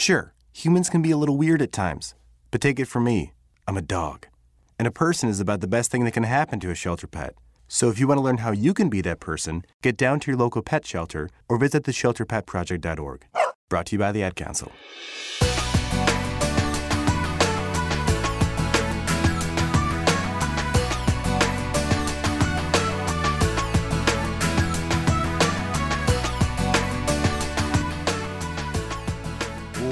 Sure, humans can be a little weird at times, but take it from me, I'm a dog. And a person is about the best thing that can happen to a shelter pet. So if you want to learn how you can be that person, get down to your local pet shelter or visit theshelterpetproject.org. Brought to you by the Ad Council.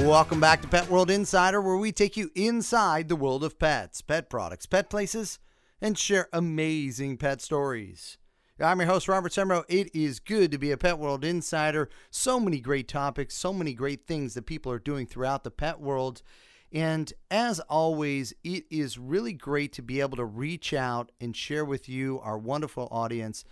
Welcome back to Pet World Insider, where we take you inside the world of pets, pet products, pet places, and share amazing pet stories. I'm your host, Robert Semrow. It is good to be a Pet World Insider. So many great topics, so many great things that people are doing throughout the pet world. And as always, it is really great to be able to reach out and share with you, our wonderful audience,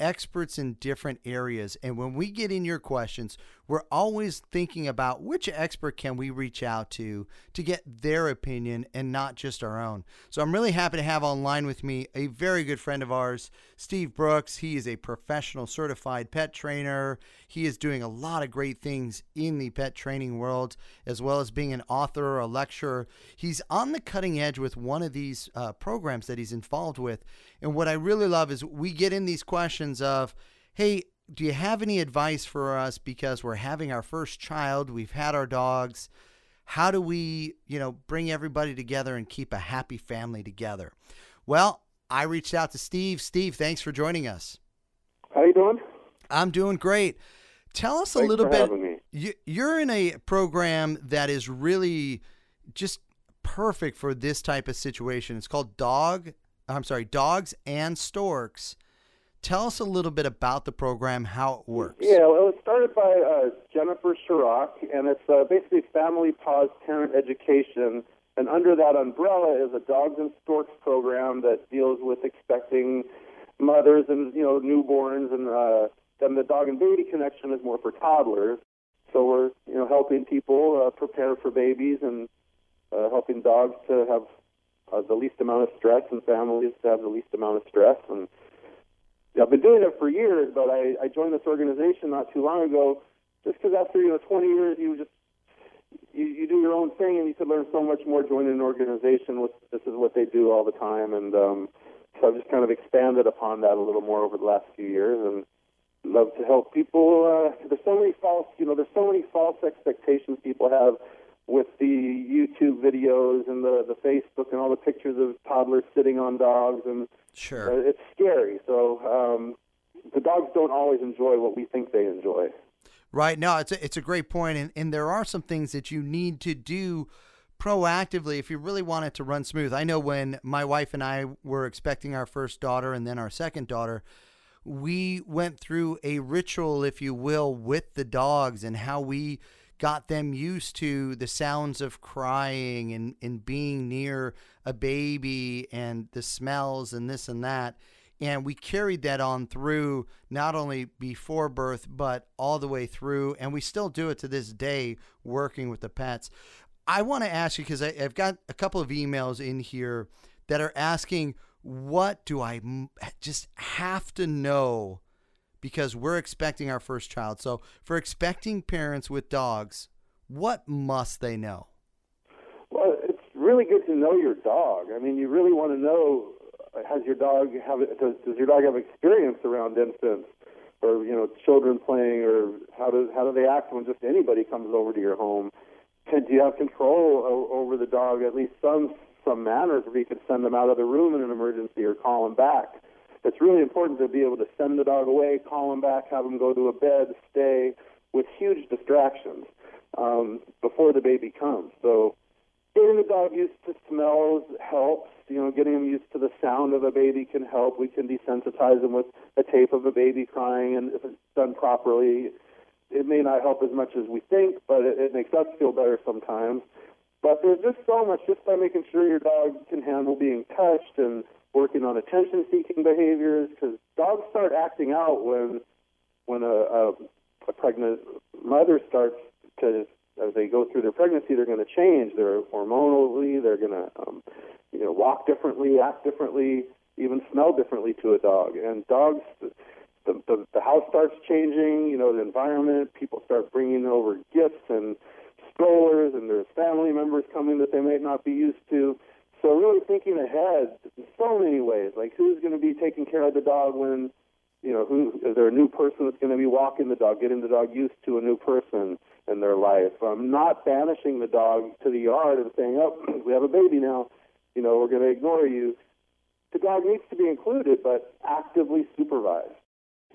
experts in different areas. And when we get in your questions, we're always thinking about which expert can we reach out to to get their opinion and not just our own. So I'm really happy to have online with me a very good friend of ours, Steve Brooks. He is a professional certified pet trainer. He is doing a lot of great things in the pet training world, as well as being an author, a lecturer. He's on the cutting edge with one of these uh, programs that he's involved with. And what I really love is we get in these questions of, hey, do you have any advice for us because we're having our first child, we've had our dogs. How do we, you know, bring everybody together and keep a happy family together? Well, I reached out to Steve. Steve, thanks for joining us. How you doing? I'm doing great. Tell us Thanks a little bit. You, you're in a program that is really just perfect for this type of situation. It's called Dog. I'm sorry, Dogs and Storks. Tell us a little bit about the program, how it works. Yeah, well, it was started by uh, Jennifer Shryock, and it's uh, basically Family Paws Parent Education. And under that umbrella is a Dogs and Storks program that deals with expecting mothers and you know newborns, and uh, then the Dog and Baby Connection is more for toddlers. So we're you know helping people uh, prepare for babies and uh, helping dogs to have uh, the least amount of stress and families to have the least amount of stress and I've been doing it for years, but I, I joined this organization not too long ago just because after, you know, 20 years, you just, you, you do your own thing and you could learn so much more joining an organization with, this is what they do all the time. And, um, so I've just kind of expanded upon that a little more over the last few years and love to help people. Uh, there's so many false, you know, there's so many false expectations people have with the YouTube videos and the, the Facebook and all the pictures of toddlers sitting on dogs and Sure. uh, it's scary. So um, the dogs don't always enjoy what we think they enjoy. Right. No, it's a, it's a great point, and and there are some things that you need to do proactively if you really want it to run smooth. I know when my wife and I were expecting our first daughter and then our second daughter, we went through a ritual, if you will, with the dogs and how we got them used to the sounds of crying and, and being near a baby and the smells and this and that. And we carried that on through not only before birth, but all the way through. And we still do it to this day, working with the pets. I want to ask you because I've got a couple of emails in here that are asking, what do I just have to know because we're expecting our first child? So, for expecting parents with dogs, what must they know? Well, it's really good to know your dog. I mean, you really want to know has your dog have does, does your dog have experience around infants or you know children playing or how does how do they act when just anybody comes over to your home? Can, do you have control o- over the dog? At least some some manners where you could send them out of the room in an emergency or call them back. It's really important to be able to send the dog away, call him back, have him go to a bed, stay with huge distractions um, before the baby comes. So getting the dog used to smells helps. You know, getting them used to the sound of a baby can help. We can desensitize them with a tape of a baby crying, and if it's done properly, it may not help as much as we think, but it, it makes us feel better sometimes. But there's just so much just by making sure your dog can handle being touched and working on attention-seeking behaviors, because dogs start acting out when when a, a, a pregnant mother starts to as they go through their pregnancy, they're going to change. They're hormonally, they're going to, um, you know, walk differently, act differently, even smell differently to a dog. And dogs, the, the, the house starts changing. You know, the environment. People start bringing over gifts and strollers and there's family members coming that they might not be used to. So really thinking ahead in so many ways, like who's going to be taking care of the dog when, you know, who is there a new person that's going to be walking the dog, getting the dog used to a new person in their life. I'm not banishing the dog to the yard and saying, oh, we have a baby now, you know, we're going to ignore you. The dog needs to be included, but actively supervised.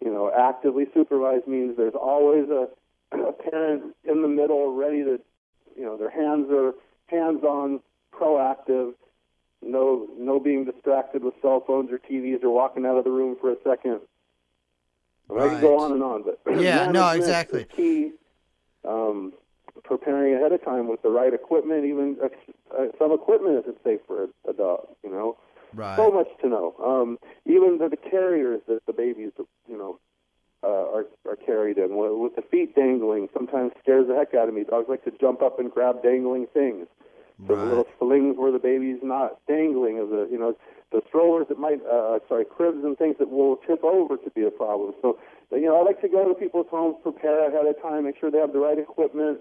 You know, actively supervised means there's always a, a parent in the middle ready to, you know, their hands are hands-on, proactive, no no being distracted with cell phones or TVs or walking out of the room for a second. I can go on and on, but yeah, no, exactly. Is key. Um, preparing ahead of time with the right equipment, even uh, uh, some equipment isn't safe for a, a dog. You know, right. so much to know. Um, even the, the carriers that the babies, you know, uh, are are carried in with the feet dangling. Sometimes scares the heck out of me. Dogs like to jump up and grab dangling things. The Right. little slings where the baby's not dangling, of the you know the strollers that might, uh, sorry, cribs and things that will tip over could be a problem. So, you know, I like to go to people's homes, prepare ahead of time, make sure they have the right equipment,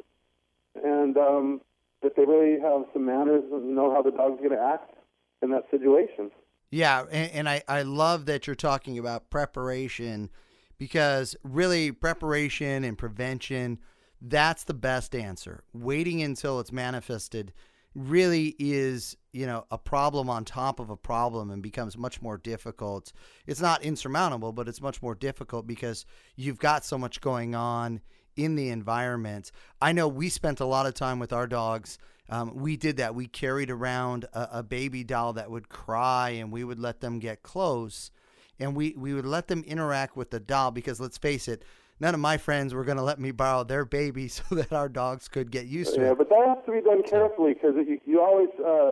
and um, that they really have some manners and know how the dog's going to act in that situation. Yeah, and, and I, I love that you're talking about preparation because really preparation and prevention, that's the best answer. Waiting until it's manifested really is, you know, a problem on top of a problem and becomes much more difficult. It's not insurmountable, but it's much more difficult because you've got so much going on in the environment. I know we spent a lot of time with our dogs. Um, we did that. We carried around a, a baby doll that would cry, and we would let them get close, and we we would let them interact with the doll because let's face it, none of my friends were going to let me borrow their baby so that our dogs could get used to Yeah, it. but that has to be done carefully because you, you always, uh,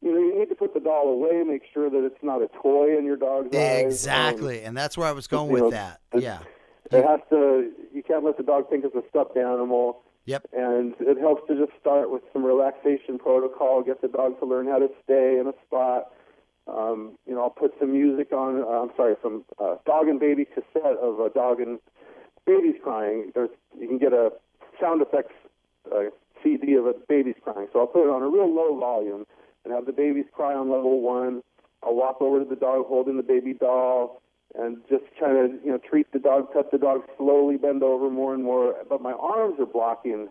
you know, you need to put the doll away, make sure that it's not a toy in your dog's eyes. Um, Exactly, and that's where I was going with know, that. it's- Yeah. It has to. You can't let the dog think it's a stuffed animal. Yep. And it helps to just start with some relaxation protocol. Get the dog to learn how to stay in a spot. Um, you know, I'll put some music on. Uh, I'm sorry, some uh, dog and baby cassette of a dog and babies crying. There's you can get a sound effects uh, CD of a baby's crying. So I'll put it on a real low volume and have the babies cry on level one. I'll walk over to the dog holding the baby doll and just kind of you know treat the dog, pet the dog slowly, bend over more and more. But my arms are blocking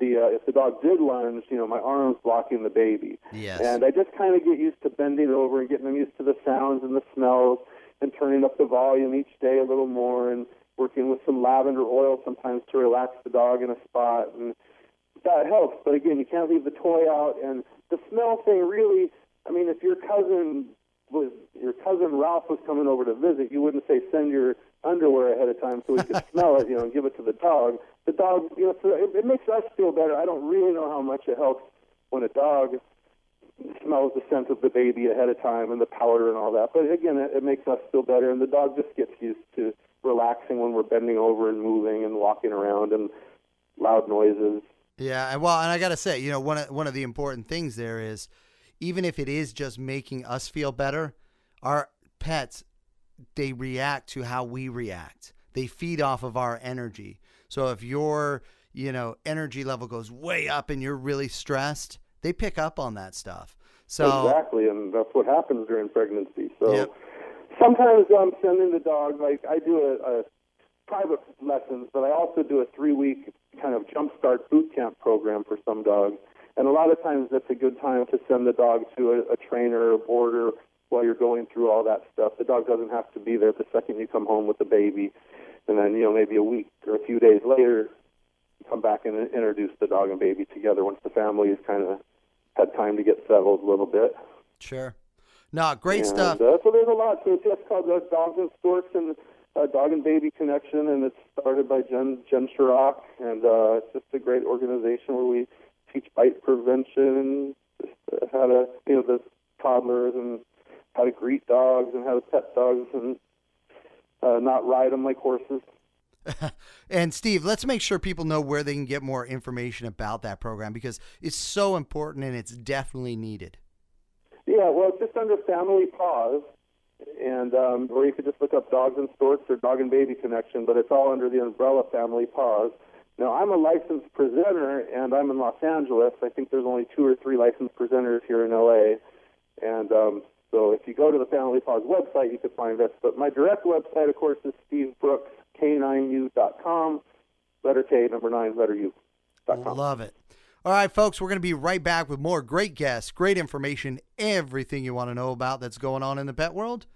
the uh, if the dog did lunge, you know my arms blocking the baby. Yes. And I just kind of get used to bending over and getting them used to the sounds and the smells and turning up the volume each day a little more and working with some lavender oil sometimes to relax the dog in a spot and that helps. But again, you can't leave the toy out and the smell thing really. I mean, if your cousin was your cousin Ralph was coming over to visit, you wouldn't say send your underwear ahead of time so we could smell it, you know, and give it to the dog. The dog, you know, so it, it makes us feel better. I don't really know how much it helps when a dog smells the scent of the baby ahead of time and the powder and all that. But again, it, it makes us feel better, and the dog just gets used to relaxing when we're bending over and moving and walking around and loud noises. Yeah, and well, and I gotta say, you know, one of one of the important things there is, even if it is just making us feel better, our pets they react to how we react. They feed off of our energy. So if your you know energy level goes way up and you're really stressed, they pick up on that stuff. So exactly, and that's what happens during pregnancy. So Yep. Sometimes I'm sending the dog like I do a, a private lessons, but I also do a three week kind of jumpstart boot camp program for some dogs. And a lot of times that's a good time to send the dog to a, a trainer or a boarder while you're going through all that stuff. The dog doesn't have to be there the second you come home with the baby. And then, you know, maybe a week or a few days later, come back and introduce the dog and baby together once the family has kind of had time to get settled a little bit. sure, no, great And, stuff. Uh, so there's a lot. So it's just called the Dogs and Storks and uh, Dog and Baby Connection, and it's started by Jen Jen Shryock, and uh, it's just a great organization where we teach bite prevention just uh, how to you know the toddlers and how to greet dogs and how to pet dogs and uh, not ride them like horses. And Steve, let's make sure people know where they can get more information about that program because it's so important and it's definitely needed. Yeah, well, it's just under Family Paws, and um, or you could just look up Dogs and Storks or Dog and Baby Connection, but it's all under the umbrella Family Paws. Now, I'm a licensed presenter, and I'm in Los Angeles. I think there's only two or three licensed presenters here in LA. And um, so if you go to the Family Paws website, you can find us. But my direct website, of course, is stevebrooks, letter K, number 9, letter U. Love it. All right, folks, we're going to be right back with more great guests, great information, everything you want to know about that's going on in the pet world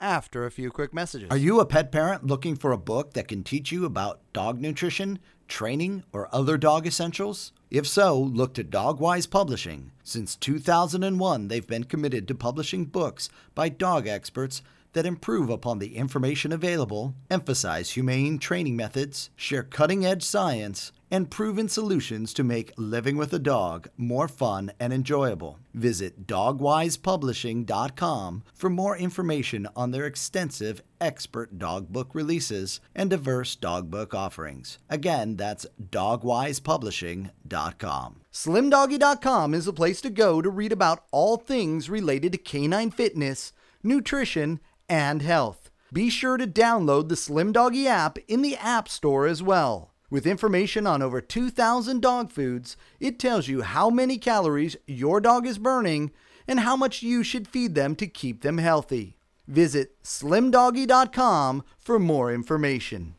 after a few quick messages. Are you a pet parent looking for a book that can teach you about dog nutrition, training, or other dog essentials? If so, look to Dogwise Publishing. Since 2001, they've been committed to publishing books by dog experts that improve upon the information available, emphasize humane training methods, share cutting edge science, and proven solutions to make living with a dog more fun and enjoyable. Visit dogwisepublishing.com for more information on their extensive expert dog book releases and diverse dog book offerings. Again, that's dogwisepublishing.com. SlimDoggy.com is a place to go to read about all things related to canine fitness, nutrition, and health. Be sure to download the Slim Doggy app in the App Store as well. With information on over 2,000 dog foods, it tells you how many calories your dog is burning and how much you should feed them to keep them healthy. Visit slimdoggy.com for more information.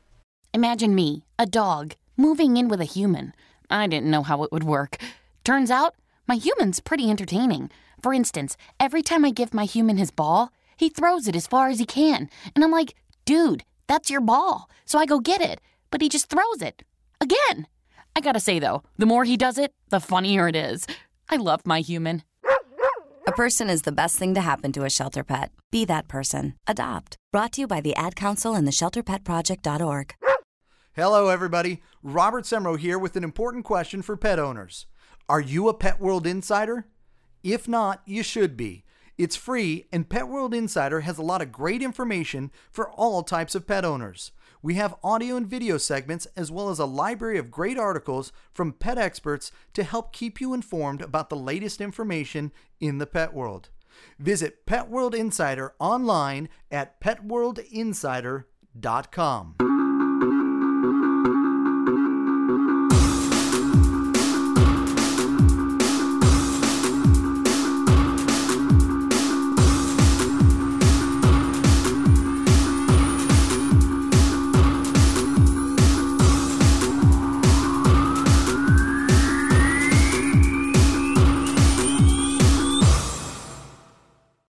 Imagine me, a dog, moving in with a human. I didn't know how it would work. Turns out, my human's pretty entertaining. For instance, every time I give my human his ball, he throws it as far as he can. And I'm like, dude, that's your ball. So I go get it but he just throws it. Again. I gotta say, though, the more he does it, the funnier it is. I love my human. A person is the best thing to happen to a shelter pet. Be that person. Adopt. Brought to you by the Ad Council and the ShelterPetProject.org. Hello, everybody. Robert Semrow here with an important question for pet owners. Are you a Pet World Insider? If not, you should be. It's free, and Pet World Insider has a lot of great information for all types of pet owners. We have audio and video segments, as well as a library of great articles from pet experts to help keep you informed about the latest information in the pet world. Visit Pet World Insider online at petworldinsider.com.